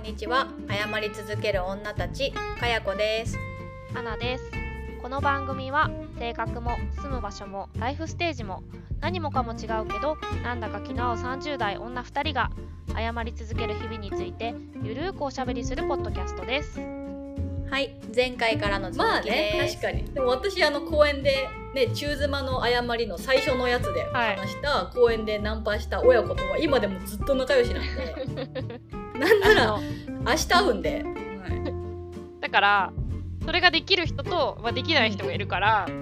んにちは。謝り続ける女たちかやこです。アナです。この番組は性格も住む場所もライフステージも何もかも違うけどなんだか気の合う30代女2人が謝り続ける日々についてゆるーくおしゃべりするポッドキャストです。はい。前回からの続まあね確かに。でも私あの公園でね中妻の誤りの最初のやつではい話した、公園でナンパした親子とは今でもずっと仲良しなんで なんなら明日会うんで、だからそれができる人と、まあ、できない人がいるから。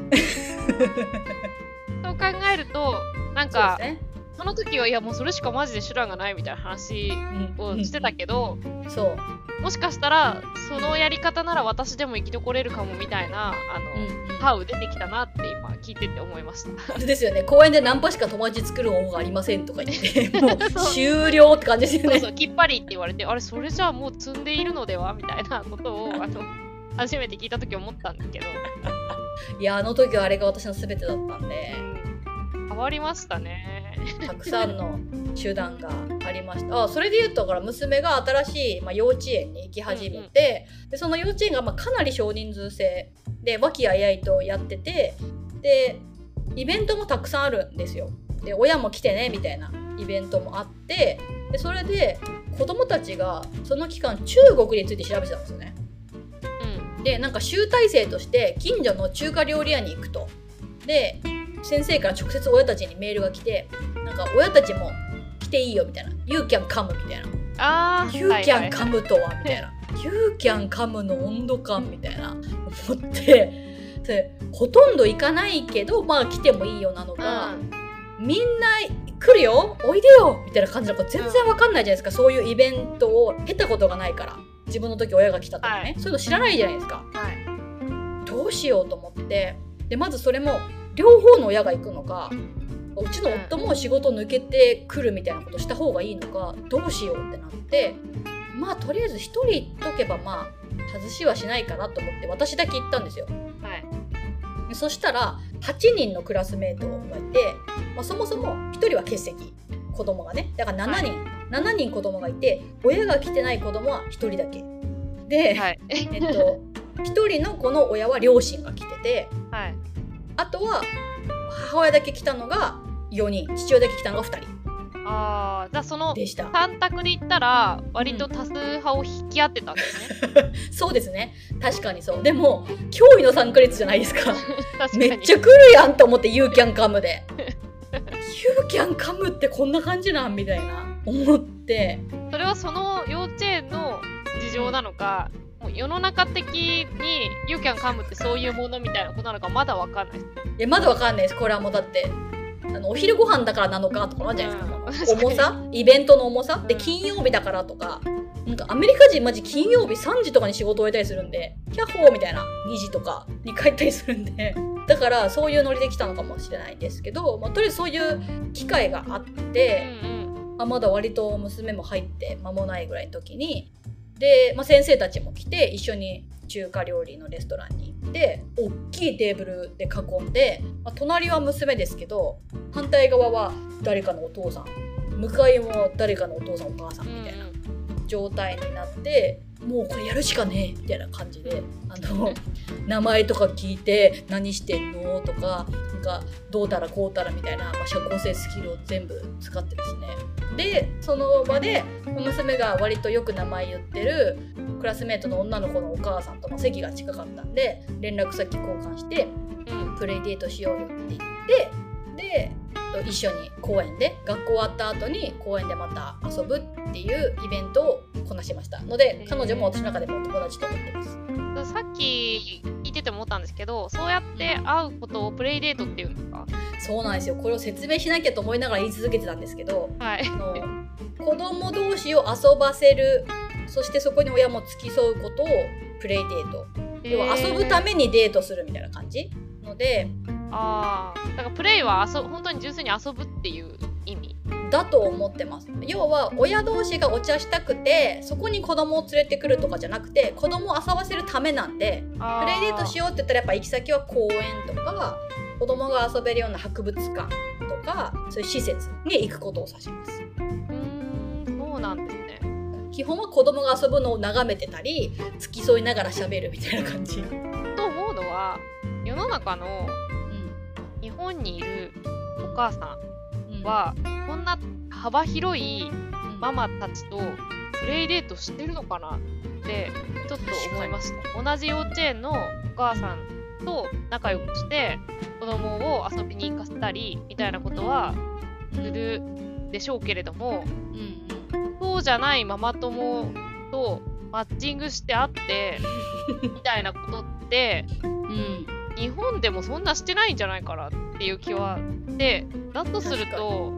そう考えるとなんかね、その時はいやもうそれしかマジで手段がないみたいな話をしてたけど、そう、もしかしたらそのやり方なら私でも生き残れるかもみたいなあの、うんハウ出てきたなって今聞いてて思いました。あれですよね。公園でナンパしか友達作る方がありませんとか言って もう終了って感じですよね。そうそうきっぱりって言われてあれそれじゃあもう積んでいるのではみたいなことをあの初めて聞いた時思ったんですけど、いやあの時はあれが私の全てだったんでわりましたね。たくさんの手段がありました。あそれで言うとだから娘が新しい、まあ、幼稚園に行き始めて、でその幼稚園がまあかなり少人数制で和気あいあいとやっててでイベントもたくさんあるんですよ。で親も来てねみたいなイベントもあってでそれで子供たちがその期間中国について調べてたんですよね。うん。でなんか集大成として近所の中華料理屋に行くと。で先生から直接親たちにメールが来てなんか親たちも来ていいよみたいな「You can come」みたいな「あー You can come とは」みたいな「You can come」の温度感みたいな。思って。でほとんど行かないけどまあ来てもいいよなのか、みんな来るよ。おいでよ。みたいな感じなんか全然わかんないじゃないですか、そういうイベントを経たことがないから。自分の時親が来たとかね、はそういうの知らないじゃないですか。はい。どうしようと思って。でまずそれも両方の親が行くのかうちの夫も仕事抜けてくるみたいなことした方がいいのかどうしようってなってまあとりあえず1人行っとけばまあ外しはしないかなと思って私だけ行ったんですよ。はい。でそしたら8人のクラスメートがいて、まあ、そもそも1人は欠席。子供がね。だから7人、7人子供がいて親が来てない子供は1人だけ。で、はい。えっと、1人の子の親は両親が来ててはいあとは母親だけ来たのが4人。父親だけ来たのが2人。あーじゃあそのでした。3択で言ったら割と多数派を引き合ってたんですね。そうですね。確かにそう。でも驚異の参加率じゃないですか。めっちゃ来るやんと思って「ユーキャンカムで「ユーキャンカムってこんな感じなん?」みたいな思ってそれはその幼稚園の事情なのか、もう世の中的に「You can come」ってそういうものみたいなことなのかまだわかんない。いやまだわかんないです。これはもうだってあのお昼ご飯だからなのかとかあるじゃないですか、うん。重さ？イベントの重さ？でうん金曜日だからとか。なんかアメリカ人マジ金曜日3時とかに仕事終えたりするんでキャッホーみたいな2時とかに帰ったりするんで。だからそういうノリで来たのかもしれないんですけど、まあ、とりあえずそういう機会があって、あ、まだ割と娘も入って間もないぐらいの時にで、まあ、先生たちも来て一緒に中華料理のレストランに行って大きいテーブルで囲んで、まあ、隣は娘ですけど反対側は誰かのお父さん。向かいも誰かのお父さんお母さんみたいな状態になってもうこれやるしかねえみたいな感じであの 名前とか聞いて何してんのとかなんかどうたらこうたらみたいな、まあ、社交性スキルを全部使ってですね。でその場で娘が割とよく名前言ってるクラスメートの女の子のお母さんと、まあ、席が近かったんで連絡先交換してうん。プレイデートしようよって言ってで一緒に公園で学校終わった後に公園でまた遊ぶっていうイベントをこなしましたので彼女も私の中でも友達と思ってますさっき聞いてて思ったんですけどそうやって会うことをプレイデートっていうんですか？そうなんですよ。これを説明しなきゃと思いながら言い続けてたんですけどはい。子供同士を遊ばせるそしてそこに親も付き添うことをプレイデート。要は遊ぶためにデートするみたいな感じのでああだからプレイは遊本当に純粋に遊ぶっていう意味。だと思ってます。要は親同士がお茶したくてそこに子供を連れてくるとかじゃなくて子供を遊ばせるためなんでプレイデートしよようって言ったらやっぱ行き先は公園とか子供が遊べるような博物館とかそういう施設に行くことを指します。うーんそうなんですね。基本は子供が遊ぶのを眺めてたり付き添いながら喋るみたいな感じ。と思うのは世の中の日本にいるお母さんはこんな幅広いママたちとプレイデートしてるのかなってちょっと思いました同じ幼稚園のお母さんと仲良くして子供を遊びに行かせたりみたいなことはするでしょうけれども、そうじゃないママ友とマッチングして会ってみたいなことって、日本でもそんなしてないんじゃないかなっていう気はでだとすると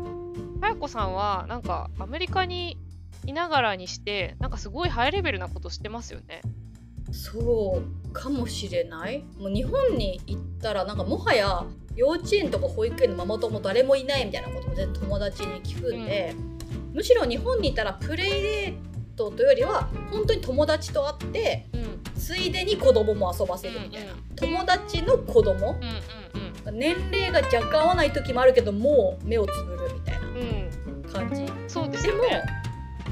かやこさんはなんかアメリカにいながらにしてなんかすごいハイレベルなことしてますよね。そうかもしれない。もう日本に行ったらなんかもはや幼稚園とか保育園のママ友誰もいないみたいなことも全然友達に聞くんで、むしろ日本にいたらプレイデートというよりは本当に友達と会ってうんついでに子供も遊ばせるみたいな、友達の子供。うんうん年齢が若干合わない時もあるけどもう目をつぶるみたいなうん。うん感じ。そうですでも。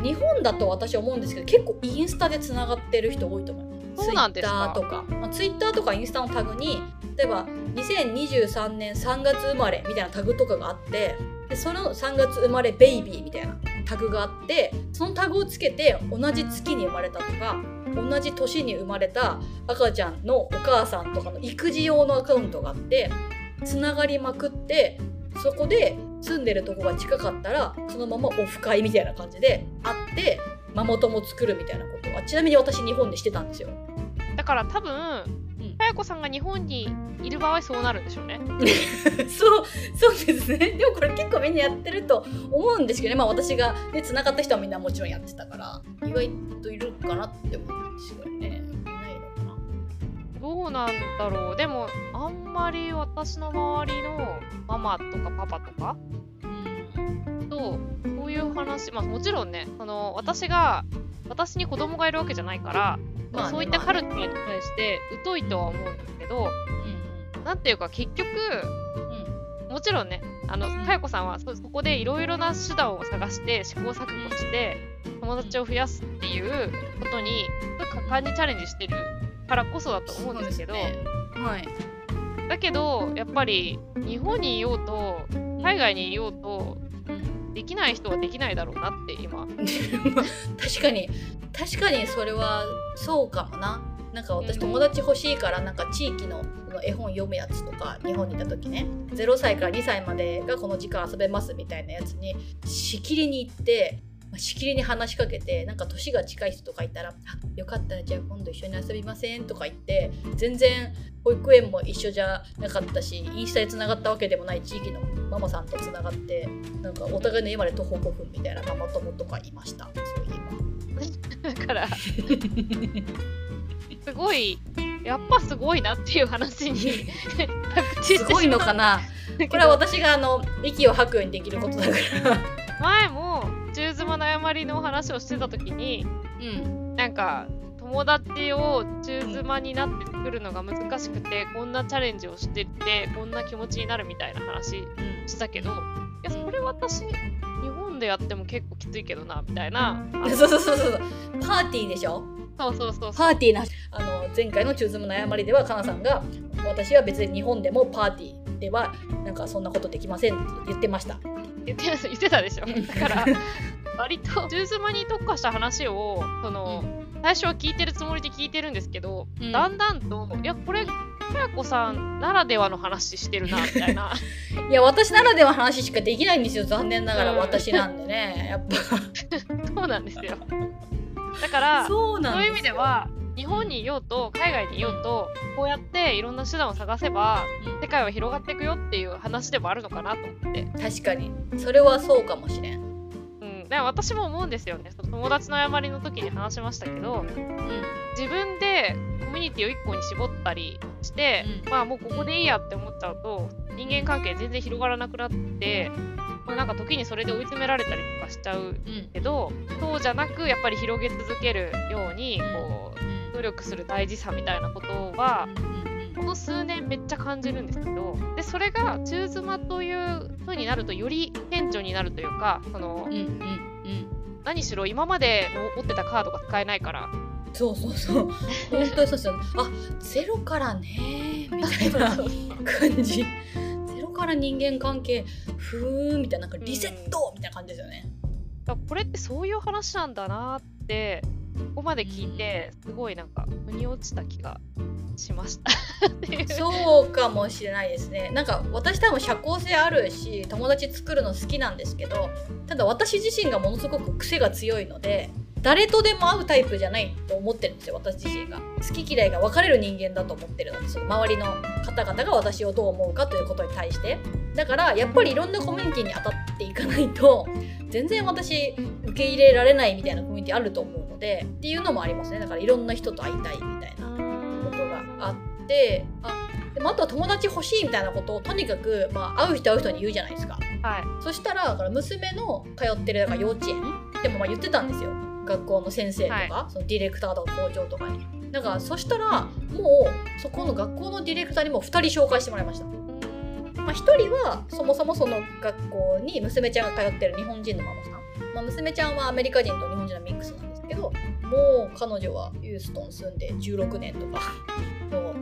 日本だと私思うんですけど結構インスタでつながってる人多いと思う。そうなんですか？Twitter とか、まあ、Twitter とかインスタのタグに例えば2023年3月生まれみたいなタグとかがあってでその3月生まれベイビーみたいなタグがあってそのタグをつけて同じ月に生まれたとか同じ年に生まれた赤ちゃんのお母さんとかの育児用のアカウントがあってつながりまくってそこで住んでるとこが近かったらそのままオフ会みたいな感じで会ってママ友作るみたいなことはちなみに私日本でしてたんですよ。だから多分やこさんが日本にいる場合そうなるんでしょうね。そうそうですね。でもこれ結構みんなやってると思うんですけどね。まあ私がね繋がった人はみんなもちろんやってたから意外といるかなって思うんですよね。どうなんだろう。でもあんまり私の周りのママとかパパとか？うん。とこういう話、まあ、もちろんねその私が私に子供がいるわけじゃないから、まあねそういったカルチャーに対して疎いとは思うんですけどなんていうか結局もちろんねあのん。かやこさんはそそこでいろいろな手段を探して試行錯誤して友達を増やすっていうことに果敢にチャレンジしてるからこそだと思うんですけど。ね。はい。だけどやっぱり日本にいようと海外にいようとうんできない人はできないだろうなって今。確かに。確かにそれはそうかもな。なんか私うん。友達欲しいからなんか地域の絵本読むやつとか日本にいた時ね。0歳から2歳までがこの時間遊べますみたいなやつにしきりに行ってまあしきりに話しかけてなんか年が近い人とかいたら「あよかったらじゃあ今度一緒に遊びません」とか言って全然保育園も一緒じゃなかったしインスタでつながったわけでもない地域のママさんとつながってなんかお互いの家まで徒歩5分みたいなママ友とかいましたそういえば。だからすごいやっぱすごいなっていう話にすごいのかな これは私があの息を吐くようにできることだから。前も中妻の誤りの話をしてた時にうん。なんか友達を中妻になって作るのが難しくてこんなチャレンジをしてってこんな気持ちになるみたいな話したけどいやそれ私日本でやっても結構きついけどなみたいな そうそうそうそう。パーティーでしょ？そうそうそうパーティーなあの前回の中ズムの誤りではかなさんが私は別に日本でもパーティーではなんかそんなことできませんって言ってました。言って 言ってたでしょ。うん。だから割と中妻に特化した話をその、最初は聞いてるつもりで聞いてるんですけど、うん。だんだんといやこれかやこさんならではの話してるなみたいな。いや私ならではの話しかできないんですよ残念ながらうん。私なんでねやっぱ。そうなんですよ。だからそういう意味では日本にいようと海外にいようとこうやっていろんな手段を探せば世界は広がっていくよっていう話でもあるのかなと思って、確かに。それはそうかもしれん。うん、でも私も思うんですよね。その友達の誤りの時に話しましたけど自分でコミュニティを1個に絞ったりして、うん。まあもうここでいいやって思っちゃうと人間関係全然広がらなくなって、まあ、なんか時にそれで追い詰められたりとかしちゃううん。けどそうじゃなくやっぱり広げ続けるようにうんこう努力する大事さみたいなことはこの数年めっちゃ感じるんですけどでそれが中妻という風になるとより顕著になるというかそのうんうんうん何しろ今までの持ってたカードが使えないから。そうそうそう。本当にそうですよね。あゼロからね。みたいな感じ。ゼロから人間関係ふーんみたいななんかリセットみたいな感じですよね、だからこれってそういう話なんだなってここまで聞いてすごいなんか腑に落ちた気がしました。そうかもしれないですね。なんか私多分社交性あるし友達作るの好きなんですけどただ私自身がものすごく癖が強いので誰とでも会うタイプじゃないと思ってるんですよ私自身が。好き嫌いが分かれる人間だと思ってるのです周りの方々が私をどう思うかということに対して。だからやっぱりいろんなコミュニティに当たっていかないと全然私受け入れられないみたいなコミュニティあると思うのでっていうのもありますね。だからいろんな人と会いたいみたいなことがあってあでもあとは友達欲しいみたいなことをとにかく、まあ、会う人会う人に言うじゃないですか。はい。そしたらだから娘の通ってるだから幼稚園でもまあ言ってたんですよ。学校の先生とか、はそのディレクターとか校長とかに。だからそしたらもうそこの学校のディレクターにも2人紹介してもらいました、まあ、1人はそもそもその学校に娘ちゃんが通ってる日本人のママさん、まあ、娘ちゃんはアメリカ人と日本人のミックスなけどもう彼女はユーストン住んで16年とかの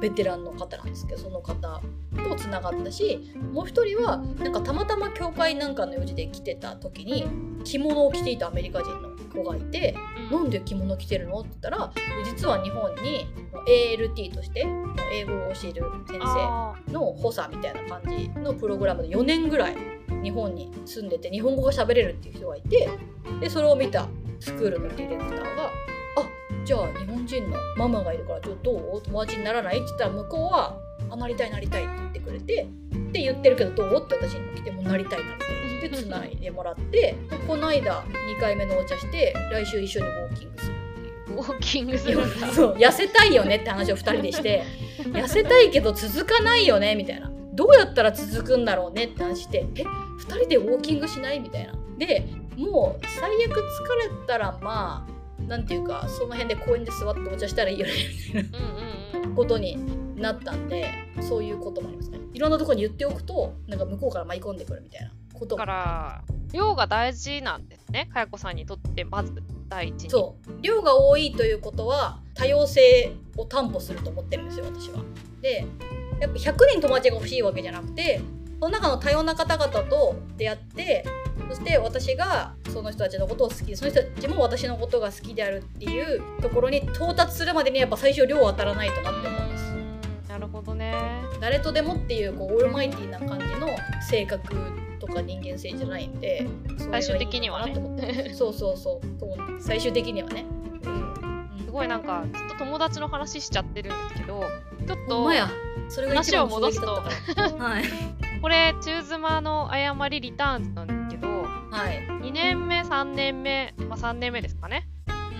ベテランの方なんですけどその方とつながったしもう一人はなんかたまたま教会なんかの用事で来てた時に着物を着ていたアメリカ人の子がいて「なんで着物着てるの?」って言ったら実は日本に ALT として英語を教える先生あの補佐みたいな感じのプログラムで4年ぐらい日本に住んでて日本語が喋れるっていう人がいてでそれを見たスクールのディレクターが「あじゃあ日本人のママがいるからちょっとどう友達にならない?」って言ったら向こうは「あなりたいなりたい」って言ってくれてって言ってるけどどう？って私にも来てもなりたいなりたいってつないでもらってこの間2回目のお茶して来週一緒にウォーキングするっていう。ーウォーキングするそう痩せたいよねって話を2人でして。痩せたいけど続かないよね？みたいな。どうやったら続くんだろうねって話して。え2人でウォーキングしない？みたいな。でもう最悪疲れたらまあなんていうかその辺で公園で座ってお茶したらいいよねみたいな。ことになったんでそういうこともありますね。いろんなところに言っておくとなんか向こうから舞い込んでくるみたいなことだも。から量が大事なんですねかやこさんにとってまず第一に。そう。量が多いということは多様性を担保すると思ってるんですよ私は。でやっぱ100人友達が欲しいわけじゃなくてその中の多様な方々と出会ってそして私がその人たちのことを好きその人たちも私のことが好きであるっていうところに到達するまでにやっぱ最初量を当たらないとなって思うんです。なるほどね。誰とでもっていうこうオールマイティーな感じの性格とか人間性じゃないんで最終的にはね。そうそうそうそう。最終的にはね。うん。すごいなんかずっと友達の話しちゃってるんですけどちょっと話ったから。はい、これ中妻の誤りリターンズなんですけどはい。2年目3年目、まあ、3年目ですかね、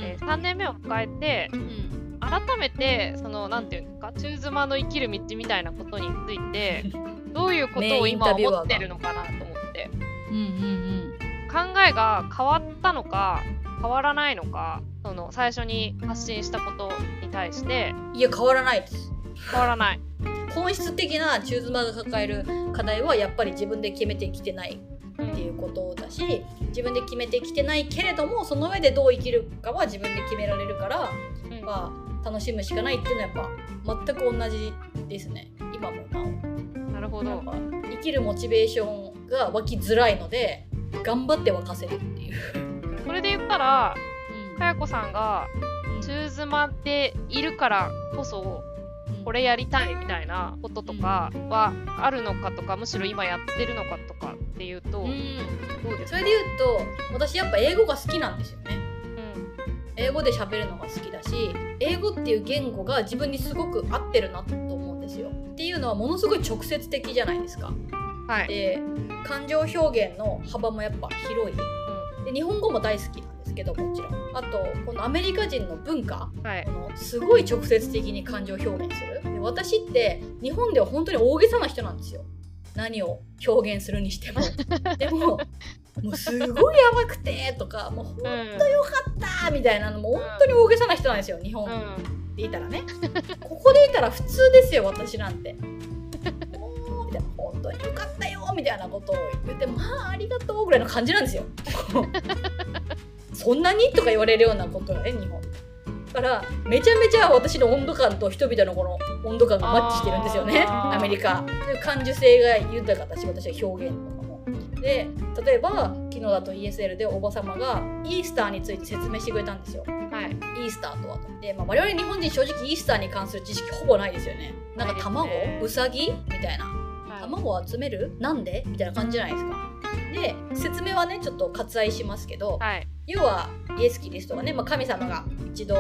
えー3年目を迎えてうん。改めてそのなんていうんですか中妻の生きる道みたいなことについて どういうことを今思ってるのかなと思って。うんうん考えが変わったのか変わらないのかその最初に発信したことに対して。うんいや変わらないです。変わらない本質的な中妻が抱える課題はやっぱり自分で決めてきてないっていうことだし自分で決めてきてないけれどもその上でどう生きるかは自分で決められるから、うん。まあ、楽しむしかないっていうのはやっぱ全く同じですね。今もなお。なるほど。生きるモチベーションが湧きづらいので頑張って沸かせるっていう。それで言ったらかやこさんがうん。中妻でいるからこそこれやりたいみたいなこととかはあるのかとかむしろ今やってるのかとかっていうと、うん。どうですか？それで言うと私やっぱ英語が好きなんですよね。うん。英語で喋るのが好きだし英語っていう言語が自分にすごく合ってるなと思うんですよ。っていうのはものすごい直接的じゃないですか。はい、で感情表現の幅もやっぱ広い。で日本語も大好きですけどもちろんあとこのアメリカ人の文化。うん、はい。このすごい直接的に感情表現する。で私って日本では本当に大げさな人なんですよ。何を表現するにしても。でももうすごいやばくてとかもうほんとうんよかったみたいなのも本当に大げさな人なんですよ日本うん。でいたらね。ここでいたら普通ですよ私なんて。もうみたいな。本当によかったよみたいなことを言ってまあありがとうぐらいの感じなんですよ そんなに？とか言われるようなことがね日本。だからめちゃめちゃ私の温度感と人々のこの温度感がマッチしてるんですよね。アメリカ。で感受性が豊かだし私は表現とかも。で例えば昨日だと ESL でおば様がイースターについて説明してくれたんですよ。はい。イースターとはと。で、まあ、我々日本人正直イースターに関する知識ほぼないですよね。なんか卵、ね。ウサギ？みたいな。はい。卵を集める？なんで？みたいな感じじゃないですか。で説明はねちょっと割愛しますけど、はい要はイエス・キリストがね、まあ、神様が一度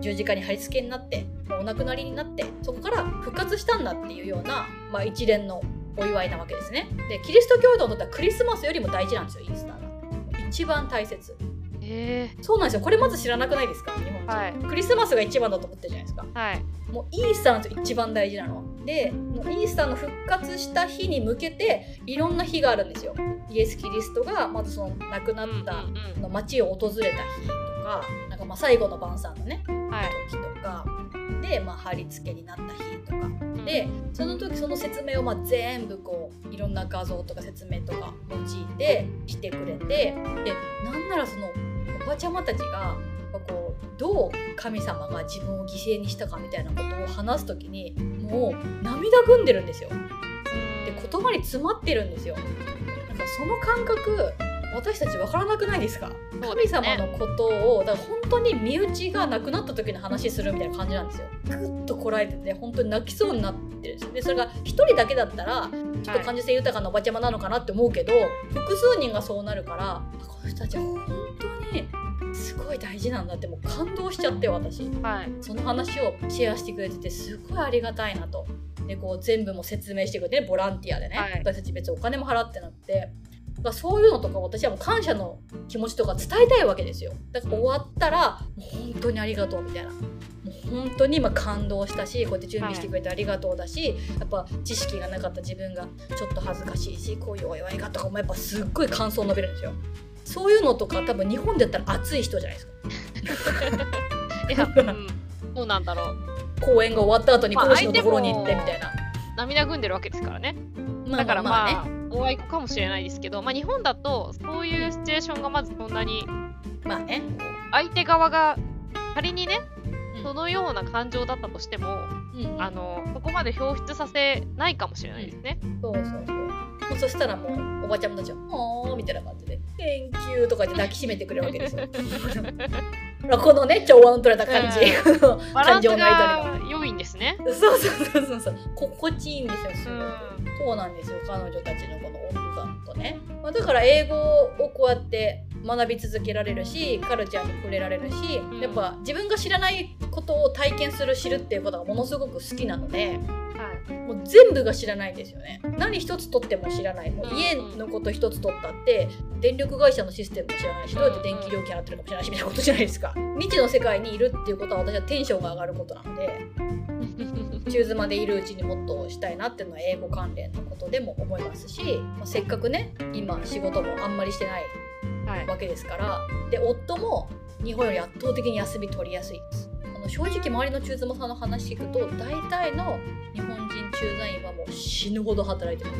十字架に貼り付けになってもうお亡くなりになってそこから復活したんだっていうような、まあ、一連のお祝いなわけですね。でキリスト教徒にとってはクリスマスよりも大事なんですよイースターが。一番大切。えそうなんですよ。これまず知らなくないですか？日本人、はいクリスマスが一番だと思ってるじゃないですか。ー、はい。もうイースターなんですよ一番大事なのは。でもうイースターの復活した日に向けていろんな日があるんですよ。イエス・キリストがまずその亡くなったの町を訪れた日とかなんかまあ最後の晩餐のねうんはい。時とか。で、まあ、貼り付けになった日とか。うん。でその時その説明をまあ全部こういろんな画像とか説明とか用いてしてくれて。でなんならそのおばちゃまたちがこうどう神様が自分を犠牲にしたかみたいなことを話す時にもう涙ぐんでるんですよ。で言葉に詰まってるんですよ。なんかその感覚私たち分からなくないですか？神様のことをだから本当に身内が亡くなった時の話するみたいな感じなんですよ。ぐっとこらえてて本当に泣きそうになってるんでそれが一人だけだったらちょっと感受性豊かなおばちゃまなのかなって思うけど、複数人がそうなるからあこの人たちは本当にすごい大事なんだってもう感動しちゃって私。はい。その話をシェアしてくれててすごいありがたいなと。でこう全部も説明してくれてねボランティアでね、はい。私たち別にお金も払ってなって。だからそういうのとか私はもう感謝の気持ちとか伝えたいわけですよ。だから終わったらもう本当にありがとうみたいな。もう本当に今感動したしこうやって準備してくれてありがとうだし、やっぱ知識がなかった自分がちょっと恥ずかしいしこういうお祝いがとかもやっぱすっごい感想を述べるんですよ。そういうのとか多分日本でやったら熱い人じゃないですか。いや、うん、どうなんだろう。公演が終わった後にまあ講師のところに行ってみたいな、涙ぐんでるわけですからね。まだからまあ、ねお会いかもしれないですけど、まあ、日本だとそういうシチュエーションがまずそんなにまあね。相手側が仮にねうん。そのような感情だったとしても、うんあのそこまで表出させないかもしれないですね。そうそうそう。もうそしたらもうおばちゃんたちは「ほー」みたいな感じで「Thank you」とか言って抱きしめてくれるわけですよ このね調和の取れた感じ、バランス感情のやが。良いんですね。そうそうそうそう。そう心地いいんですよ。すごく、うん。そうなんですよ。彼女たちのこの温度感とね、まあ、だから英語をこうやって学び続けられるしカルチャーに触れられるし、ん。やっぱ自分が知らないことを体験する知るっていうことがものすごく好きなのではい。もう全部が知らないんですよね。何一つ取っても知らない。もううん。家のこと一つ取ったって電力会社のシステムも知らないしどうやって電気料金払ってるかも知らないしみたいなことじゃないですか。未知の世界にいるっていうことは私はテンションが上がることなので中妻でいるうちにもっとしたいなっていうのは英語関連のことでも思いますし、まあせっかくね今仕事もあんまりしてないわけですから。で夫も日本より圧倒的に休み取りやすい。ですあの正直周りの中妻さんの話聞くと大体の日本人駐在員はもう死ぬほど働いてる。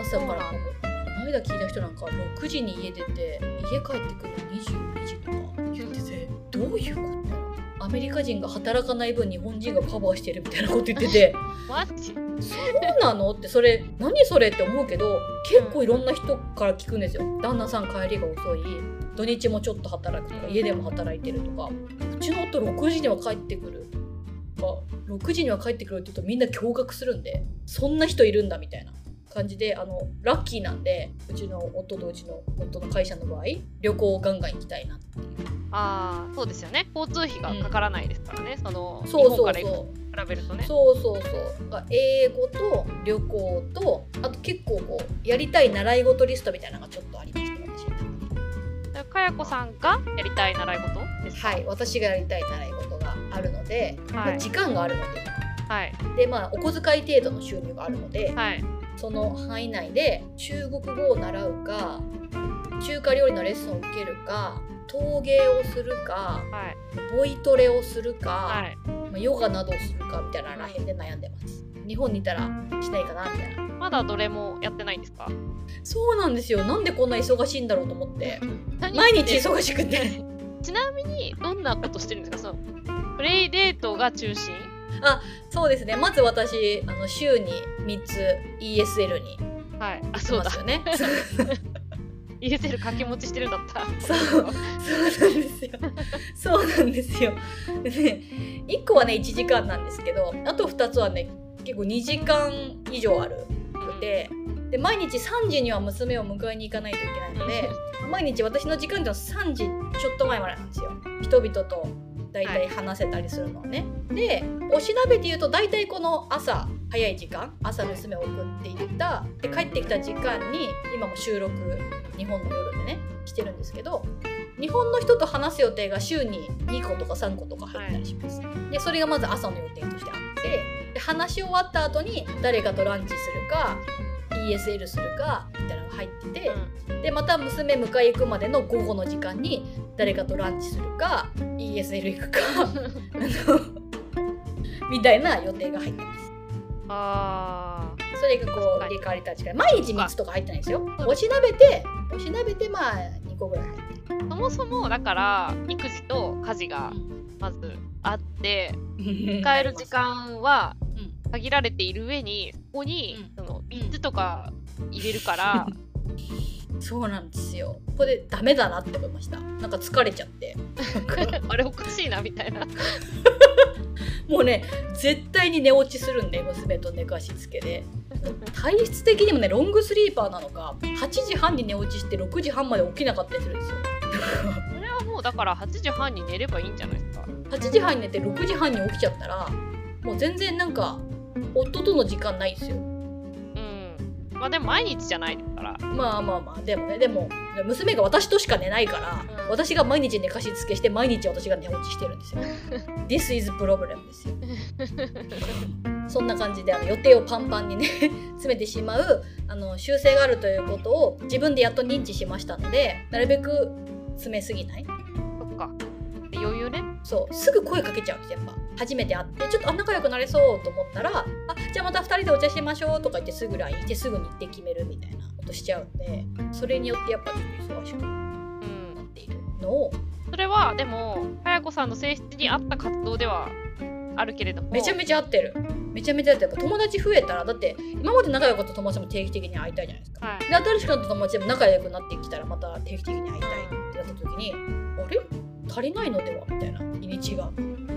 朝からもうこの間聞いた人なんか6時に家出て家帰ってくるの22時とか。言っててどういうこと？アメリカ人が働かない分日本人がカバーしてるみたいなこと言ってて。マジそうなのってそれ何それって思うけど結構いろんな人から聞くんですよ。旦那さん帰りが遅い。土日もちょっと働くとか家でも働いてるとか。うちの夫6時には帰ってくる。とか6時には帰ってくるって言うとみんな驚愕するんでそんな人いるんだみたいな感じであのラッキーなんでうちの夫とうちの夫の会社の場合旅行をガンガン行きたいなっていうああそうですよね。交通費がかからないですからね、その日そうそう。本から行くそうと比べるとね。そうそうそう。が英語と旅行とあと結構こうやりたい習い事リストみたいなのがちょっとありまして私かやこさんがやりたい習い事ですか？はい。私がやりたい習い事があるので、まあはい時間があるので。はい。でまあお小遣い程度の収入があるので、はい。その範囲内で中国語を習うか中華料理のレッスンを受けるか陶芸をするかはい。ボイトレをするか、はい。まあ、ヨガなどをするかみたいならへんで悩んでます。日本にいたらしないかなみたいな。まだどれもやってないんですか？そうなんですよ。なんでこんな忙しいんだろうと思って。何毎日忙しくて。ちなみにどんなことしてるんですか？そのプレイデートが中心？そうですね。まず私あの週に3つ ESL にはい。あ行そうだ。きま すよね ESL 掛け持ちしてるんだった。そう。そうなんですよ。そうなんですよ。でね1個はね1時間なんですけどあと2つはね結構2時間以上あるくてで毎日3時には娘を迎えに行かないといけないので毎日私の時間っていうのは3時ちょっと前までなんですよ。人々と大体話せたりするのはね、でおしなべで言うと大体この朝早い時間朝娘を送っていったで帰ってきた時間に今も収録日本の夜でねしてるんですけど日本の人と話す予定が週に2個とか3個とか入ったりします、でそれがまず朝の予定としてあってで話し終わった後に誰かとランチするか ESL するかみたいなのが入ってて、でまた娘迎え行くまでの午後の時間に誰かとランチするか ESL 行くか みたいな予定が入ってます。あそれがこう入れ替わり立ち替わり毎日3つとか入ってないんですよ。おしなべておしなべてまあ2個ぐらい入ってそもそもだから育児と家事がまずあって 使える時間はうん。限られている上にここにその3つとか入れるから そうなんですよ。これダメだなって思いました。なんか疲れちゃって。あれおかしいなみたいな。もうね絶対に寝落ちするんで娘と寝かしつけで。体質的にもねロングスリーパーなのか8時半に寝落ちして6時半まで起きなかったりするんですよ。それはもうだから8時半に寝ればいいんじゃないですか。8時半に寝て6時半に起きちゃったらもう全然なんか夫との時間ないんですよ。うんまあでも毎日じゃないから。まあまあまあでもねでも娘が私としか寝ないから、うん。私が毎日寝かしつけして毎日私が寝落ちしてるんですよ。This is problem ですよ。そんな感じであの予定をパンパンにね詰めてしまうあの修正があるということを自分でやっと認知しましたのでなるべく詰めすぎない。そっか。で余裕ね。そうすぐ声かけちゃうんですやっぱ初めて会ってちょっとあ仲良くなれそうと思ったらあじゃあまた2人でお茶しましょうとか言ってすぐ LINE してすぐ日程決めるみたいなことしちゃうんでそれによってやっぱちょっと忙しくなうんっているのを。それはでもかやこさんの性質に合った活動ではあるけれども。めちゃめちゃ合ってる。めちゃめちゃ合ってる。友達増えたらだって今まで仲良かった友達も定期的に会いたいじゃないですか。はい。で新しくなった友達でも仲良くなってきたらまた定期的に会いたいってなった時にあれ？足りないのでは？みたいな日にちが。っていう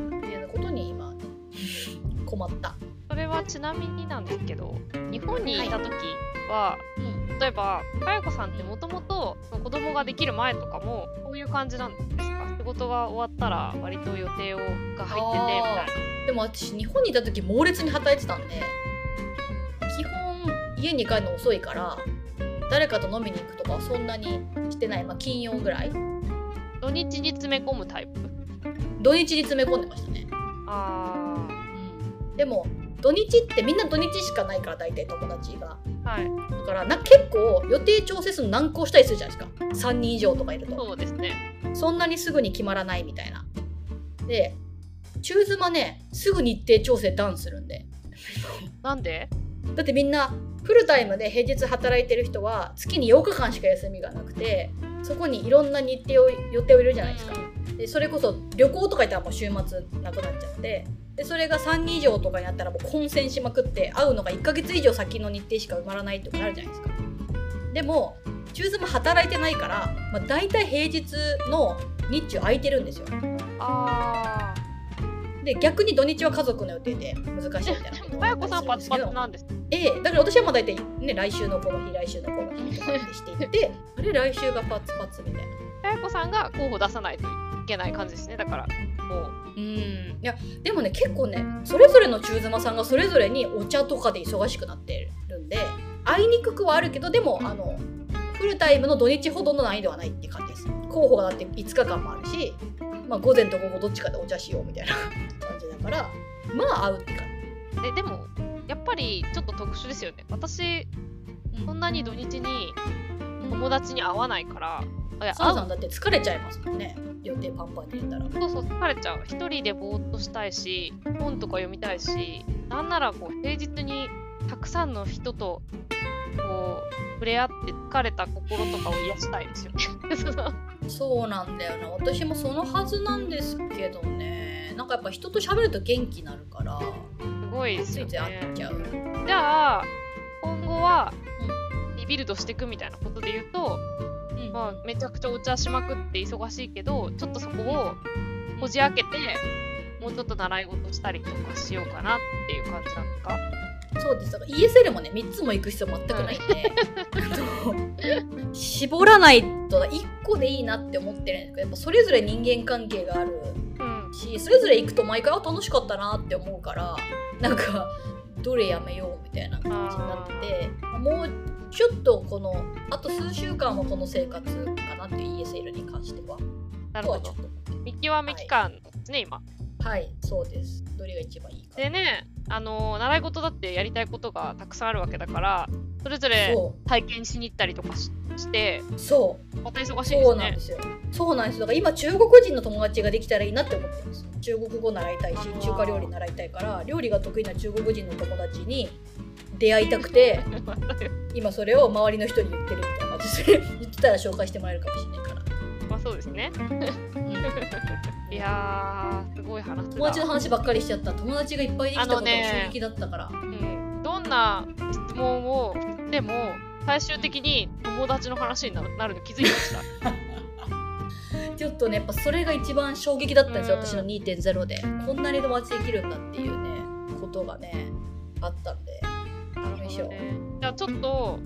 困った、それはちなみになんですけど日本にいた時は、うん。例えばかやこさんってもともと子供ができる前とかもこういう感じなんですか？仕事が終わったら割と予定をが入っててみたいな。でも私日本にいた時猛烈に働いてたんで基本家に帰るの遅いから誰かと飲みに行くとかはそんなにしてない、まあ、金曜ぐらい。土日に詰め込むタイプ？土日に詰め込んでましたね。あでも土日ってみんな土日しかないから大体友達が。ーはい。だからな結構予定調整するの難航したりするじゃないですか。3人以上とかいると。そうですね。そんなにすぐに決まらないみたいな。で中妻ねすぐ日程調整ダウンするんで。なんで？だってみんなフルタイムで平日働いてる人は月に8日間しか休みがなくてそこにいろんな日程を予定を入れるじゃないですか。でそれこそ旅行とか行ったらもう週末なくなっちゃってでそれが3人以上とかになったらもう混戦しまくって会うのが1ヶ月以上先の日程しか埋まらないとかなるじゃないですか。でも中妻働いてないから、まあ、大体平日の日中空いてるんですよ。あで逆に土日は家族の予定で難しいみたいな。ことあかやこさんパツパツななんです。ええだから私はまあ大体ね来週のこの日来週のこの日とかってしていって あれ来週がパツパツみたいな。かやこさんが候補出さないといけない感じですねだからも。ううん。いやでもね結構ねそれぞれの中妻さんがそれぞれにお茶とかで忙しくなってるんで会いにくくはあるけどでもあのフルタイムの土日ほどの難易度はないって感じです。候補がだって5日間もあるし、まあ、午前と午後どっちかでお茶しようみたいな 感じだからまあ会うって感えでもやっぱりちょっと特殊ですよね。私じ、そんなに土日に友達に会わないからうサナさんだって疲れちゃいますもんね。予定パンパンに入れたら。そうそう疲れちゃう。一人でぼーっとしたいし本とか読みたいしなんならこう平日にたくさんの人とこう触れ合って疲れた心とかを癒したいですよね。そうなんだよな。私もそのはずなんですけどね。なんかやっぱ人と喋ると元気になるからすごいですよね。っ。ちゃう、じゃあ今後はリビルドしていくみたいなことで言うと、うんまあ、めちゃくちゃお茶しまくって忙しいけどちょっとそこをこじ開けてもうちょっと習い事したりとかしようかなっていう感じなんですか？そうです。だから ESL もね3つも行く必要全くないんで、あの絞らないと1個でいいなって思ってるんですけどやっぱそれぞれ人間関係がある。うん。しそれぞれ行くと毎回あ楽しかったなって思うからなんかどれやめようみたいな感じになっててもうちょっとこのあと数週間はこの生活かなっていう ESL に関しては。なるほど。見極め期間ですね、今。はい。そうです。どれが一番いいかでねあの習い事だってやりたいことがたくさんあるわけだからそれぞれそ体験しに行ったりとかししてうそうまた忙しいねそうなんですよ。そうなんですよ。だから今中国人の友達ができたらいいなって思ってます。中国語習いたいし中華料理習いたいから、料理が得意な中国人の友達に出会いたくて、今それを周りの人に言ってるみたいな感じで、言ってたら紹介してもらえるかもしれないから。まあそうですねうんいやーすごい話だ友達の話ばっかりしちゃった。友達がいっぱいできたことが衝撃だったから。うんどんな質問を振っても最終的に友達の話にななるの気づいてました？ちょっとね、やっぱそれが一番衝撃だったんですよ、うん私の2.0で。こんなに友達できるんだっていうね、ことがね、あったんで。ねじゃあちょっと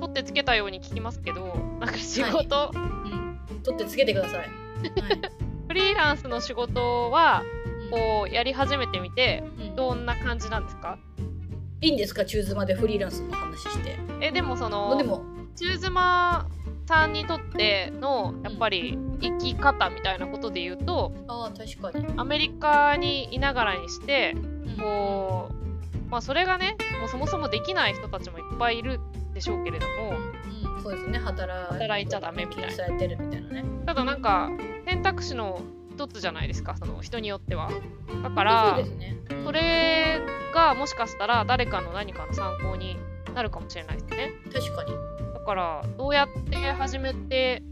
取ってつけたように聞きますけどなんか仕事、うん。取ってつけてください。はい。フリーランスの仕事はうん。こうやり始めてみてうん。どんな感じなんですか？いいんですか？中妻でフリーランスの話して。えでもそまあのでも、中妻さんにとってのやっぱり生き方みたいなことで言うとああ、確かに。アメリカにいながらにしてこうまあそれがねもうそもそもできない人たちもいっぱいいるでしょうけれどもそうですね。働働いちゃダメみたいなてるみたいなね。ただなんか選択肢の一つじゃないですかその人によってはだかそらね。うんそれがもしかしたら誰かの何かの参考になるかもしれないですね確かに。だからどうやって始めて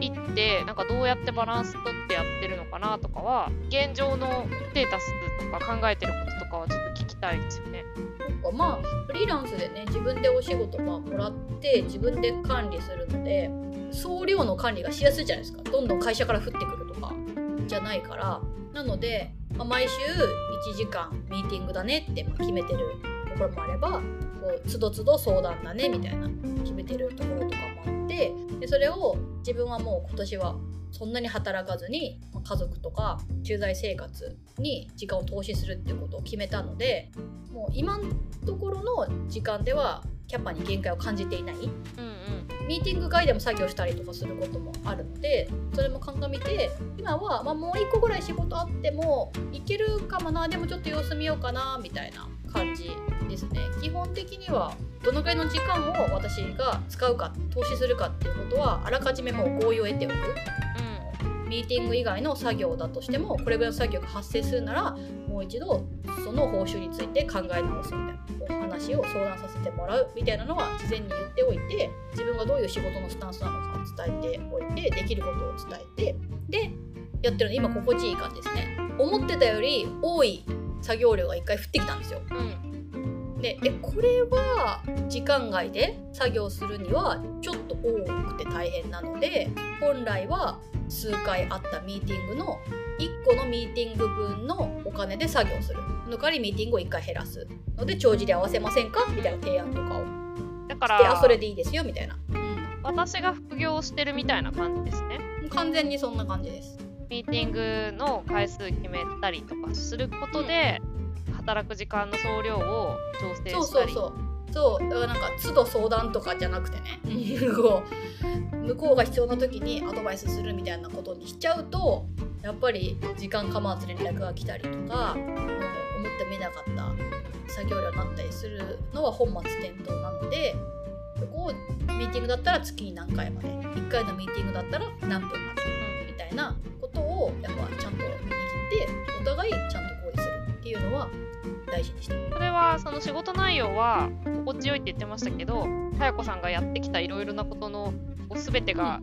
いってなんかどうやってバランス取ってやってるのかなとかは現状のステータスとか考えてることとかはちょっと聞きたいですよね。かまあ、フリーランスでね、自分でお仕事まあもらって、自分で管理するので、総量の管理がしやすいじゃないですか。どんどん会社から降ってくるとか、じゃないから。なので、まあ、毎週1時間ミーティングだねってま決めてるところもあれば、こう、つどつど相談だねみたいな決めてるところとかもあって、でそれを自分はもう今年はそんなに働かずに家族とか駐在生活に時間を投資するっていうことを決めたのでもう今のところの時間ではキャパに限界を感じていない。うんうん。ミーティング外でも作業したりとかすることもあるのでそれも鑑みて今は、まあ、もう1個ぐらい仕事あってもいけるかもなでもちょっと様子見ようかなみたいな感じですね。基本的にはどのくらいの時間を私が使うか投資するかっていうことはあらかじめもう合意を得ておくミーティング以外の作業だとしてもこれぐらいの作業が発生するならもう一度その報酬について考え直すみたいなお話を相談させてもらうみたいなのは事前に言っておいて自分がどういう仕事のスタンスなのかを伝えておいてできることを伝えてでやってるの今心地いい感じですね。思ってたより多い作業量が1回降ってきたんですよ。うんうん。でえこれは時間外で作業するにはちょっと多くて大変なので本来は数回あったミーティングの1個のミーティング分のお金で作業する。の代わりミーティングを1回減らす。ので帳尻で合わせませんか？みたいな提案とかを。だからそれでいいですよみたいな、私が副業をしてるみたいな感じですね。うん、完全にそんな感じです。ミーティングの回数決めたりとかすることで、働く時間の総量を調整そうしたり。そうそうそうだからなんか都度相談とかじゃなくてねこう向こうが必要な時にアドバイスするみたいなことにしちゃうとやっぱり時間構わず連絡が来たりとか思ってもいなかった作業量になったりするのは本末転倒なのでそこをミーティングだったら月に何回まで1回のミーティングだったら何分までみたいなことをやっぱちゃんと握ってお互いちゃんと合意するっていうのは大事にして。るそれはその仕事内容は心地よいって言ってましたけどかやこさんがやってきたいろいろなことの全てが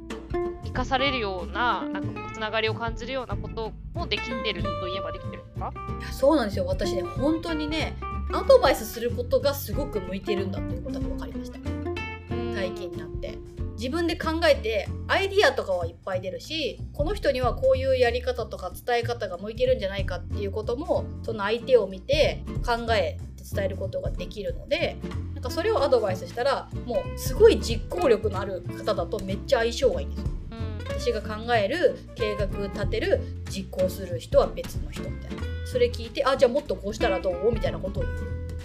生かされるようななんかつながりを感じるようなこともできてるといえばできてるんですか？いやそうなんですよ。私ね本当にねアドバイスすることがすごく向いてるんだっていうことが分かりました。体験になって自分で考えてアイディアとかはいっぱい出るしこの人にはこういうやり方とか伝え方が向いてるんじゃないかっていうこともその相手を見て考えて伝えることができるのでなんかそれをアドバイスしたらもうすごい実行力のある方だとめっちゃ相性がいいんですよ。うん私が考える計画立てる実行する人は別の人みたいなそれ聞いてあじゃあもっとこうしたらどう？みたいなことを言う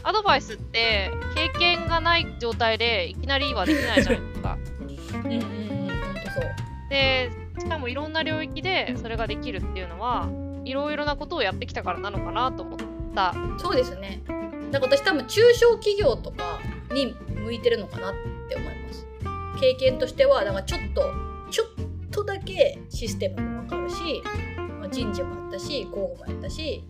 アドバイスって経験がない状態でいきなりはできないじゃないですか。うんうんうんほんとそう。でしかもいろんな領域でそれができるっていうのはいろいろなことをやってきたからなのかなと思った。そうですね。だから私多分中小企業とかに向いてるのかなって思います。経験としてはだからちょっとちょっとだけシステムもわかるし、まあ人事もやったし広報もやったし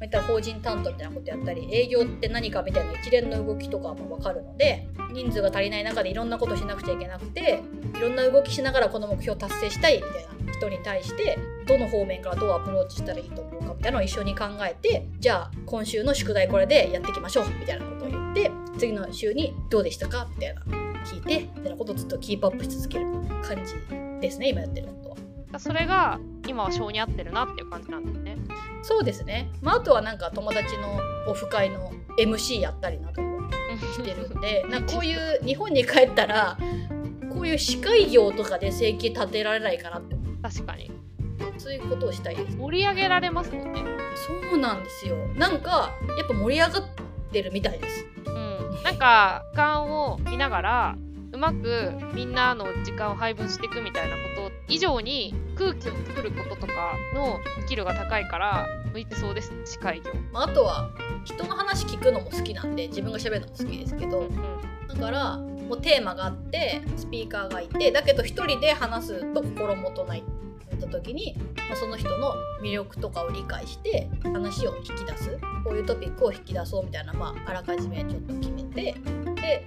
まあ言ったら法人担当みたいなことやったり営業って何かみたいな一連の動きとかも分かるので人数が足りない中でいろんなことしなくちゃいけなくていろんな動きしながらこの目標を達成したいみたいな人に対してどの方面からどうアプローチしたらいいと思うかみたいなのを一緒に考えてじゃあ今週の宿題これでやっていきましょうみたいなことを言って次の週にどうでしたかみたいな聞いてみたいなことをずっとキープアップし続ける感じですね今やってることは。それが今は性に合ってるなっていう感じなんですね。そうですね、まあ、あとはなんか友達のオフ会の MC やったりなどもしてるんで なんかこういう日本に帰ったらこういう司会業とかで生計立てられないかなって確かに。そういうことをしたいです。盛り上げられますもんね。そうなんですよ。なんかやっぱ盛り上がってるみたいです。うん、なんか時間を見ながらうまくみんなの時間を配分していくみたいなこと以上に空気を作ることとかのスキルが高いから向いてそうです。司会業。まあ、あとは人の話聞くのも好きなんで自分が喋るのも好きですけどうんだからもうテーマがあってスピーカーがいてだけど一人で話すと心もとないって言った時に、まあ、その人の魅力とかを理解して話を引き出す。こういうトピックを引き出そうみたいな、まあ、あらかじめちょっと決めてで、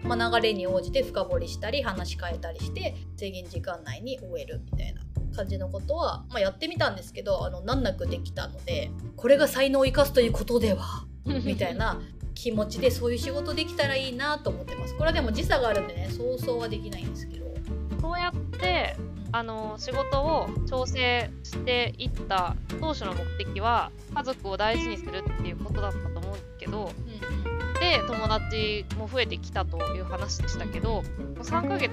まあ、流れに応じて深掘りしたり話変えたりして制限時間内に終えるみたいな感じのことは、まあ、やってみたんですけどあの難なくできたのでこれが才能を生かすということでは みたいな気持ちでそういう仕事できたらいいなと思ってます。これはでも時差があるんでね想像はできないんですけど。そうやってあの仕事を調整していった当初の目的は家族を大事にするっていうことだったと思うんですけどで友達も増えてきたという話でしたけど3ヶ月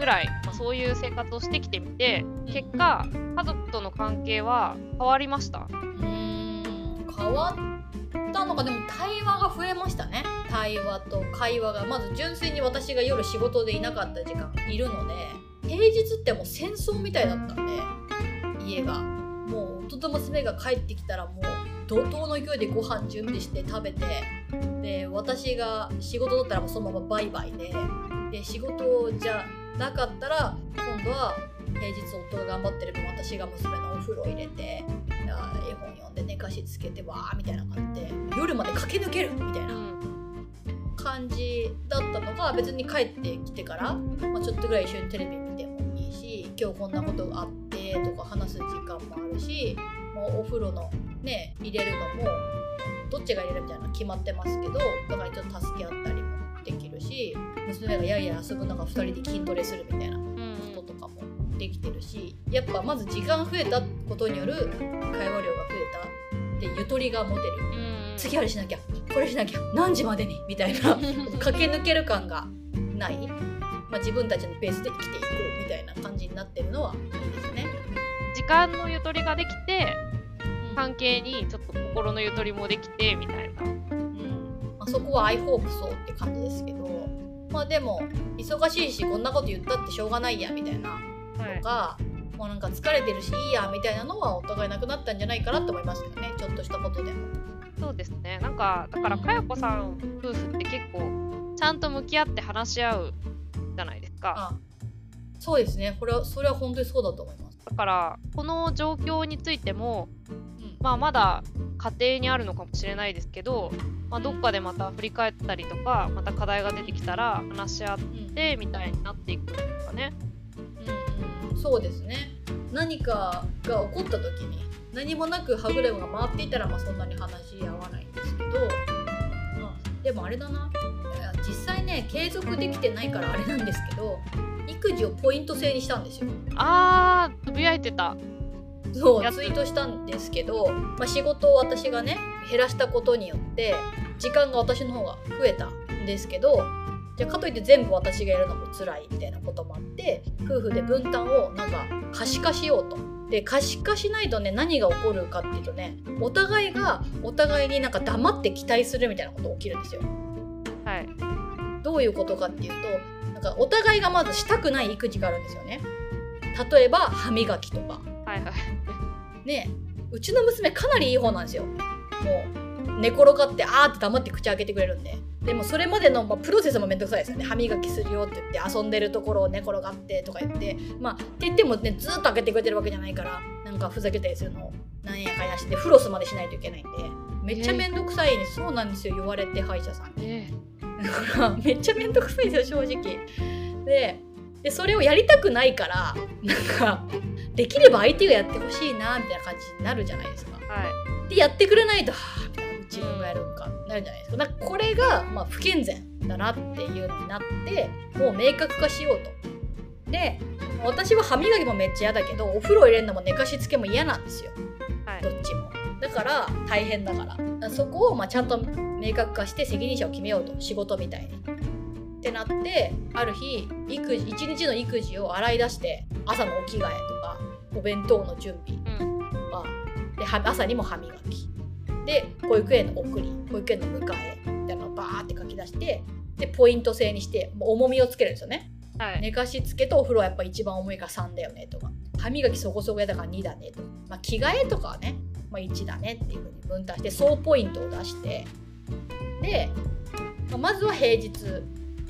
ぐらい、まあ、そういう生活をしてきてみて結果家族との関係は変わりました？うーん変わったのか。でも対話が増えましたね。対話と会話がまず純粋に私が夜仕事でいなかった時間いるので平日ってもう戦争みたいだったんで家が。もう夫と娘が帰ってきたらもう怒涛の勢いでご飯準備して食べてで私が仕事だったらもうそのままバイバイでで仕事じゃなかったら今度は平日夫が頑張ってる分私が娘のお風呂入れて絵本読んで寝かしつけてわーみたいな感じで夜まで駆け抜けるみたいな感じだったのが別に帰ってきてから、まあ、ちょっとぐらい一緒にテレビ見てもいいし今日こんなことがあってとか話す時間もあるしもうお風呂のね入れるのもどっちが入れるみたいなの決まってますけどだからちょっと助け合ったりもできるし娘がやいや遊ぶ中2人で筋トレするみたいなこととかもできてるしやっぱまず時間増えたことによる会話量が増えたでゆとりが持てる。うん。次あれしなきゃこれしなきゃ何時までにみたいな 駆け抜ける感がない、まあ、自分たちのペースで生きていこうみたいな感じになってるのはいいですね。時間のゆとりができて関係にちょっと心のゆとりもできてみたいな。うん。まあ、そこは I hope so って感じですけど。まあでも忙しいしこんなこと言ったってしょうがないやみたいなとか、もうなんか疲れてるしいいやみたいなのはお互いなくなったんじゃないかなと思いますけどね。ちょっとしたことでも。そうですね。なんかだからかよこさん夫婦って結構ちゃんと向き合って話し合うじゃないですか。あそうですね。これはそれは本当にそうだと思います。だからこの状況についてもうんまあまだ過程にあるのかもしれないですけど、まあ、どっかでまた振り返ったりとかまた課題が出てきたら話し合ってみたいになっていくんですかね。うんうん、そうですね何かが起こった時に何もなく歯車が回っていたら、まあ、そんなに話し合わないんですけど、まあ、でもあれだな実際ね継続できてないからあれなんですけど育児をポイント制にしたんですよ。あーつぶやいてた。そうツイートしたんですけど、まあ、仕事を私がね減らしたことによって時間が私の方が増えたんですけどじゃあかといって全部私がやるのも辛いみたいなこともあって夫婦で分担をなんか可視化しようと。で可視化しないとね何が起こるかっていうとねお互いがお互いになんか黙って期待するみたいなことが起きるんですよ。はい、どういうことかっていうとなんかお互いがまずしたくない育児があるんですよね。例えば歯磨きとか。はいはいねうちの娘かなりいい方なんですよ。もう寝転がってあーって黙って口開けてくれるんで。でもそれまでの、まあ、プロセスもめんどくさいですよね歯磨きするよって言って遊んでるところを寝転がってとか言ってまあって言ってもねずっと開けてくれてるわけじゃないからなんかふざけたりするのをなんやかんやしてフロスまでしないといけないんでめっちゃめんどくさいに、そうなんですよ言われて歯医者さんに。えだからめっちゃめんどくさいんですよ正直。ででそれをやりたくないからなんかできれば相手がやってほしいなみたいな感じになるじゃないですか。はいでやってくれないとはあ自分がやるんかなるじゃないですか。だからこれが、まあ、不健全だなっていうのになってもう明確化しようと。で私は歯磨きもめっちゃ嫌だけどお風呂入れるのも寝かしつけも嫌なんですよはいどっちも。だから大変だからだからそこをまあちゃんと明確化して責任者を決めようと仕事みたいに。ってなってある日育児一日の育児を洗い出して朝のお着替えとかお弁当の準備うん。とかでは朝にも歯磨き。で保育園の送り保育園の迎えみたいなのをバーって書き出してでポイント制にして重みをつけるんですよね。はい。寝かしつけとお風呂はやっぱ一番重いから3だよねとか。歯磨きそこそこやだから2だねとか、まあ、着替えとかはね、まあ、1だねっていう風に分担して総ポイントを出して。で、まあまずは平日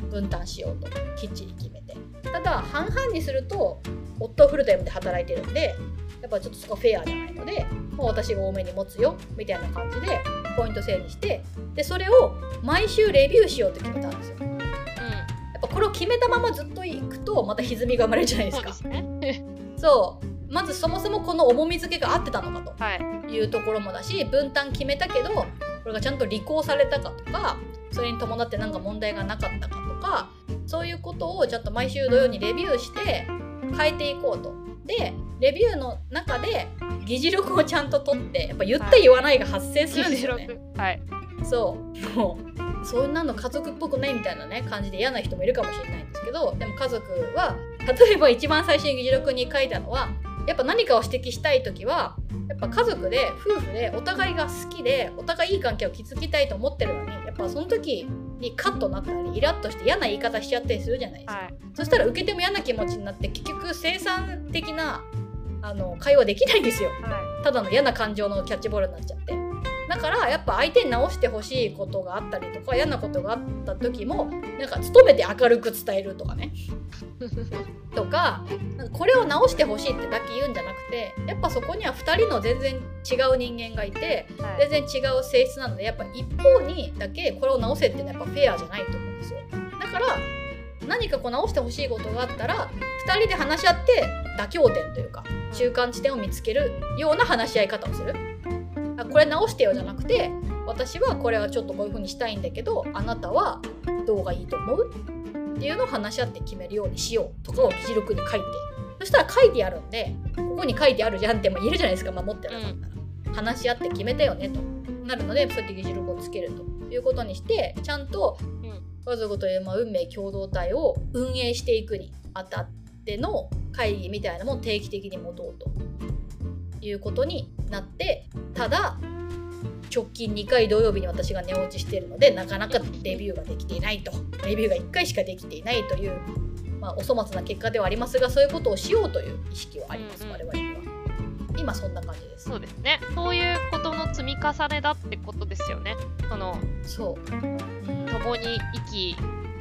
分担しようときっちり決めて。ただ半々にすると夫はフルタイムで働いてるんでやっぱちょっとそこフェアじゃないのでもう私が多めに持つよみたいな感じでポイント制にしてでそれを毎週レビューしようと決めたんですよ。やっぱこれを決めたままずっといくとまた歪みが生まれるじゃないうん、ですか。そうね。そう。まずそもそもこの重み付けが合ってたのかはい。というところもだし分担決めたけどこれがちゃんと履行されたかとかそれに伴って何か問題がなかったかとかそういうことをちゃんと毎週土曜にレビューして変えていこうと。でレビューの中で議事録をちゃんと取ってやっぱ言った言わないが発生するんですよね。16はい。そうもうそんなの家族っぽくないみたいなね感じで嫌な人もいるかもしれないんですけどでも家族は例えば一番最初に議事録に書いたのはやっぱ何かを指摘したい時はやっぱ家族で夫婦でお互いが好きでお互いいい関係を築きたいと思ってるのにやっぱその時にカッとなったりイラッとして嫌な言い方しちゃったりするじゃないですか。はい。そしたら受けても嫌な気持ちになって結局生産的なあの会話できないんですよ。はただの嫌な感情のキャッチボールになっちゃってだからやっぱ相手に直してほしいことがあったりとか嫌なことがあった時もなんか努めて明るく伝えるとかねい。とかなんかこれを直してほしいってだけ言うんじゃなくてやっぱそこには2人の全然違う人間がいてはい。全然違う性質なのでやっぱ一方にだけこれを直せっていうのはやっぱフェアじゃないと思うんですよ。だから何かこう直してほしいことがあったら2人で話し合って妥協点というか中間地点を見つけるような話し合い方をする。あこれ直してよじゃなくて私はこれはちょっとこういう風にしたいんだけどあなたはどうがいいと思う？っていうのを話し合って決めるようにしようとかを議事録に書いて。そしたら書いてあるんでここに書いてあるじゃんって言えるじゃないですか守ってなかったら、話し合って決めたよねと。なるのでそうやって議事録をつけるということにしてちゃんとうん家族というまあ運命共同体を運営していくにあたっての会議みたいなのも定期的に持とうということになってただ直近2回土曜日に私が寝落ちしているのでなかなかレビューができていないと。レビューが1回しかできていないという、まあ、お粗末な結果ではありますがそういうことをしようという意識はあります、うんうん。我々には。今そんな感じです。そうですね。そういうことの積み重ねだってことですよね。そのそう、うん共に生き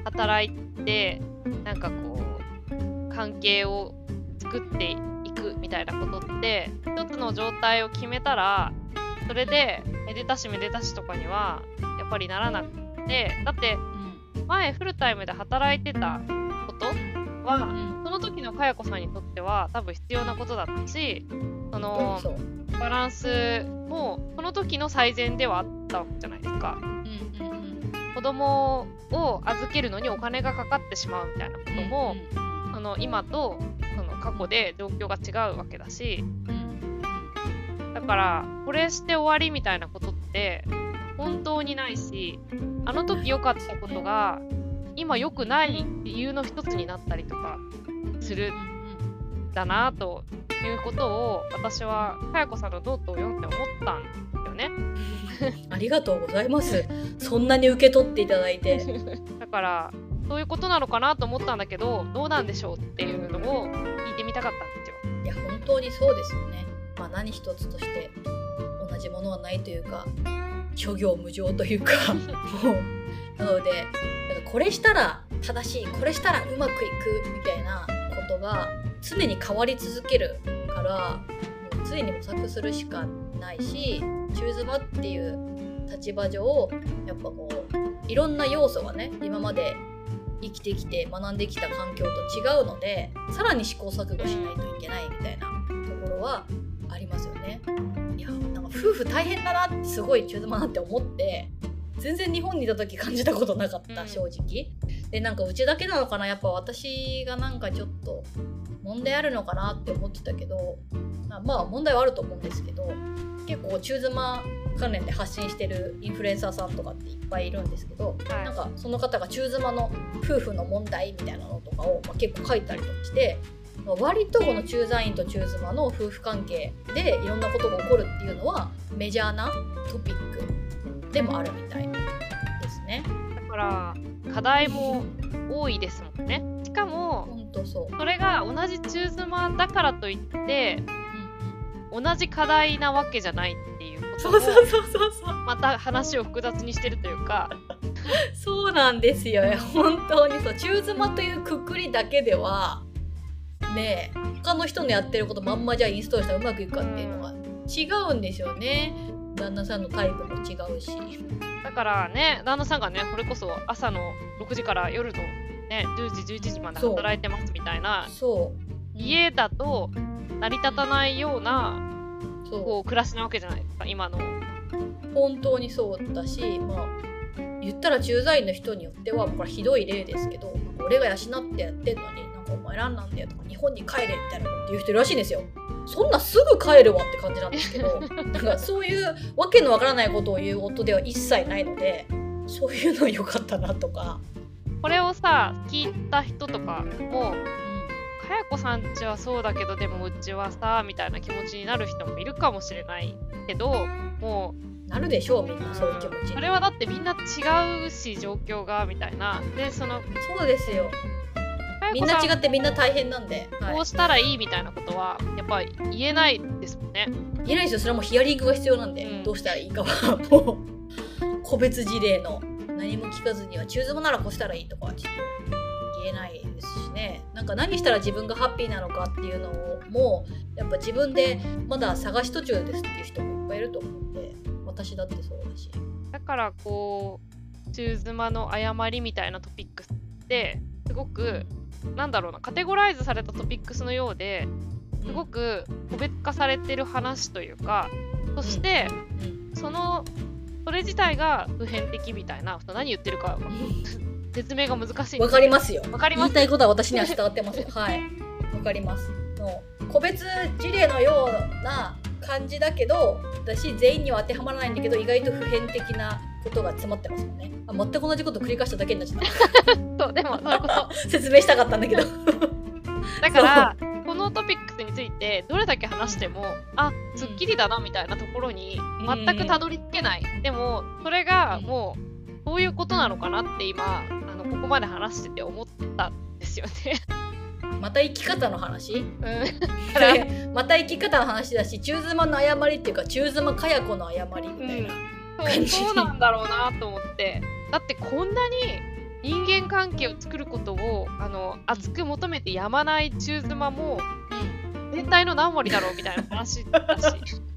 働いてなんかこう関係を作っていくみたいなことって一つの状態を決めたらそれでめでたしめでたしとかにはやっぱりならなくてだって前フルタイムで働いてたことはその時のかやこさんにとっては多分必要なことだったしそのバランスもその時の最善ではあったわけじゃないですか。うんうんうん。子供を預けるのにお金がかかってしまうみたいなことも、その今とその過去で状況が違うわけだしうんだからこれして終わりみたいなことって本当にないしあの時良かったことが今良くない理由の一つになったりとかするんだなということを私はかやこさんのノートを読んで思ったんですよね。ありがとうございます。そんなに受け取っていただいて。だからそういうことなのかなと思ったんだけどどうなんでしょうっていうのを聞いてみたかったんですよ。いや本当にそうですよね。まあ何一つとして同じものはないというか諸行無常というか もうなのでこれしたら正しいこれしたらうまくいくみたいなことが常に変わり続けるからもう常に模索するしかないしチューズマっていう立場上やっぱこういろんな要素がね今まで生きてきて学んできた環境と違うのでさらに試行錯誤しないといけない夫婦大変だなってすごい中妻だって思って全然日本にいた時感じたことなかった、うん正直。でなんかうちだけなのかなやっぱ私がなんかちょっと問題あるのかなって思ってたけどまあまあ問題はあると思うんですけど結構中妻関連で発信してるインフルエンサーさんとかっていっぱいいるんですけどはいなんかその方が中妻の夫婦の問題みたいなのとかを、まあ、結構書いたりとかして、まあ割とこの駐在員と中妻の夫婦関係でいろんなことが起こるっていうのはメジャーなトピックでもあるみたいですね。だから課題も多いですもんね。しかもそれが同じ中妻だからといってうん同じ課題なわけじゃないっていうことそうもそうそうそうそう。また話を複雑にしてるというか そうなんですよ。本当にそう。中妻というくくりだけではねえ他の人のやってることまんまじゃあインストールしたらうまくいくかっていうのが違うんですよね。旦那さんのタイプも違うし。だからね旦那さんがねこれこそ朝の6時から夜の、ね、10時11時まで働いてますみたいなそう。家だと成り立たないようなそうこう暮らしなわけじゃないですか今の。本当にそうだし、まあ、言ったら駐在員の人によってはこれひどい例ですけど俺が養ってやってんのにお前らなんだよとか日本に帰れみたいなこと言う人いるらしいんですよ。そんなすぐ帰るわって感じなんですけど なんかそういうわけのわからないことを言う夫では一切ないのでそういうの良かったなとか。これをさ聞いた人とかもうんかやこさんちはそうだけどでもうちはさみたいな気持ちになる人もいるかもしれないけどもなるでしょうみんなうそういう気持ちにそれはだってみんな違うし状況がみたいなでそのそうですよみんな違ってみんな大変なんで、はい。こうしたらいいみたいなことはやっぱり言えないですもんね。言えないですよ。それはもうヒアリングが必要なんで、うん。どうしたらいいかは。もう個別事例の何も聞かずには中妻ならこうしたらいいとかはちょっと言えないですしね。なんか何したら自分がハッピーなのかっていうのをもうやっぱ自分でまだ探し途中ですっていう人もいっぱいいると思うんで。私だってそうだし。だからこう中妻の誤りみたいなトピックスってすごくなんだろうなカテゴライズされたトピックスのようですごく個別化されてる話というかそしてうん。そのそれ自体が普遍的みたいな何言ってるか 説明が難しいんわかりますよ。わかります？言いたいことは私には伝わってますよ。はい。わかります。もう個別事例のような感じだけど私全員には当てはまらないんだけど意外と普遍的なことが詰まってますもんね。あ全く同じこと繰り返しただけになっちゃった。そうでもそういうこと 説明したかったんだけど。だからこのトピックスについてどれだけ話してもあすっきりだなみたいなところに全くたどり着けない、でもそれがもうそういうことなのかなって今あのここまで話してて思ったんですよね。また生き方の話？うん。また生き方の話だし中妻の誤りっていうか中妻かや子の誤りみたいな、そうそうなんだろうなと思って。だってこんなに人間関係を作ることをあの熱く求めてやまない中妻も全体の何割だろうみたいな話だし。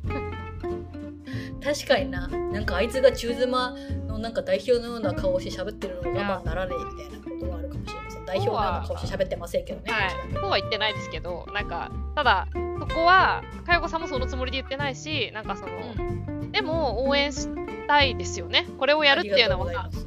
確かにな。なんかあいつが中妻のなんか代表のような顔をして喋ってるのが我慢ならねえみたいなことはあるかもしれません。代表のような顔して喋ってませんけどね。はい、そうは言ってないですけど、なんか、ただ、そこは、かよこさんもそのつもりで言ってないし、なんかその、うんでも応援したいですよね。これをやるっていうのは。ありがとうござい、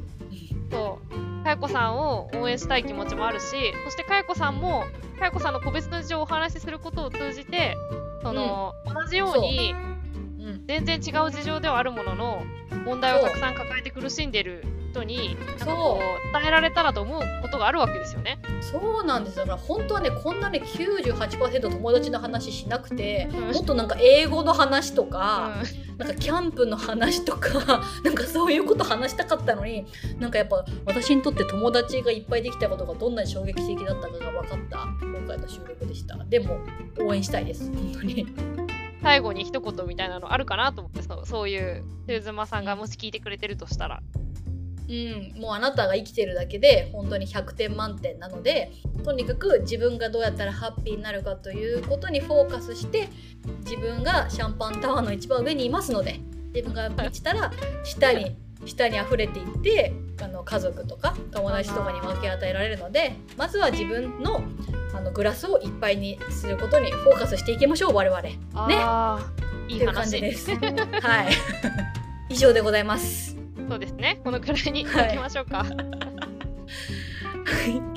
ます。そう、かよこさんを応援したい気持ちもあるし、そしてかよこさんも、かよこさんの個別の事情をお話しすることを通じて、その、同じように、うん。全然違う事情ではあるものの、問題をたくさん抱えて苦しんでる人に、なんかこう、伝えられたらと思うことがあるわけですよね。そうなんですだから本当はねこんなね98%友達の話しなくてうん。もっとなんか英語の話とか、うん。なんかキャンプの話とか なんかそういうこと話したかったのになんかやっぱ私にとって友達がいっぱいできたことがどんなに衝撃的だったかが分かった今回の収録でした。でも応援したいです本当に。最後に一言みたいなのあるかなと思ってそうそういう中妻さんがもし聞いてくれてるとしたらうん、もうあなたが生きてるだけで本当に100点満点なのでとにかく自分がどうやったらハッピーになるかということにフォーカスして自分がシャンパンタワーの一番上にいますので自分が満ちたら下に下に溢れていってあの家族とか友達とかに分け与えられるのでまずは自分のあのグラスをいっぱいにすることにフォーカスしていきましょう我々。ねいい感じ話です。はい。以上でございます。そうですね。このくらいにしておきましょうか、はい。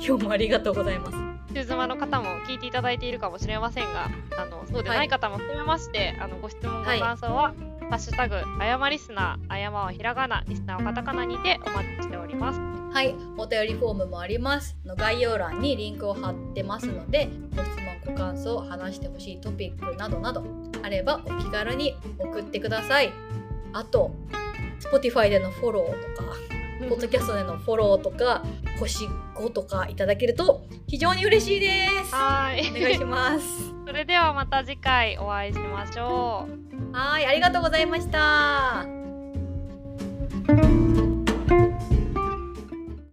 今日もありがとうございます。中妻の方も聞いていただいているかもしれませんがあのそうでない方も含めまして、あのご質問ごはい。感想は「ハッシュタグあやまリスナー」「あやまはひらがな」「リスナーはカタカナ」にてお待ちしております。はい、お便りフォームもあります。あの概要欄にリンクを貼ってますので、ご質問、ご感想、話してほしいトピックなどなどあればお気軽に送ってください。あと、Spotify でのフォローとか、ポッドキャストでのフォローとか、星5とかいただけると非常に嬉しいです。はーいお願いします。それではまた次回お会いしましょうはい、ありがとうございました。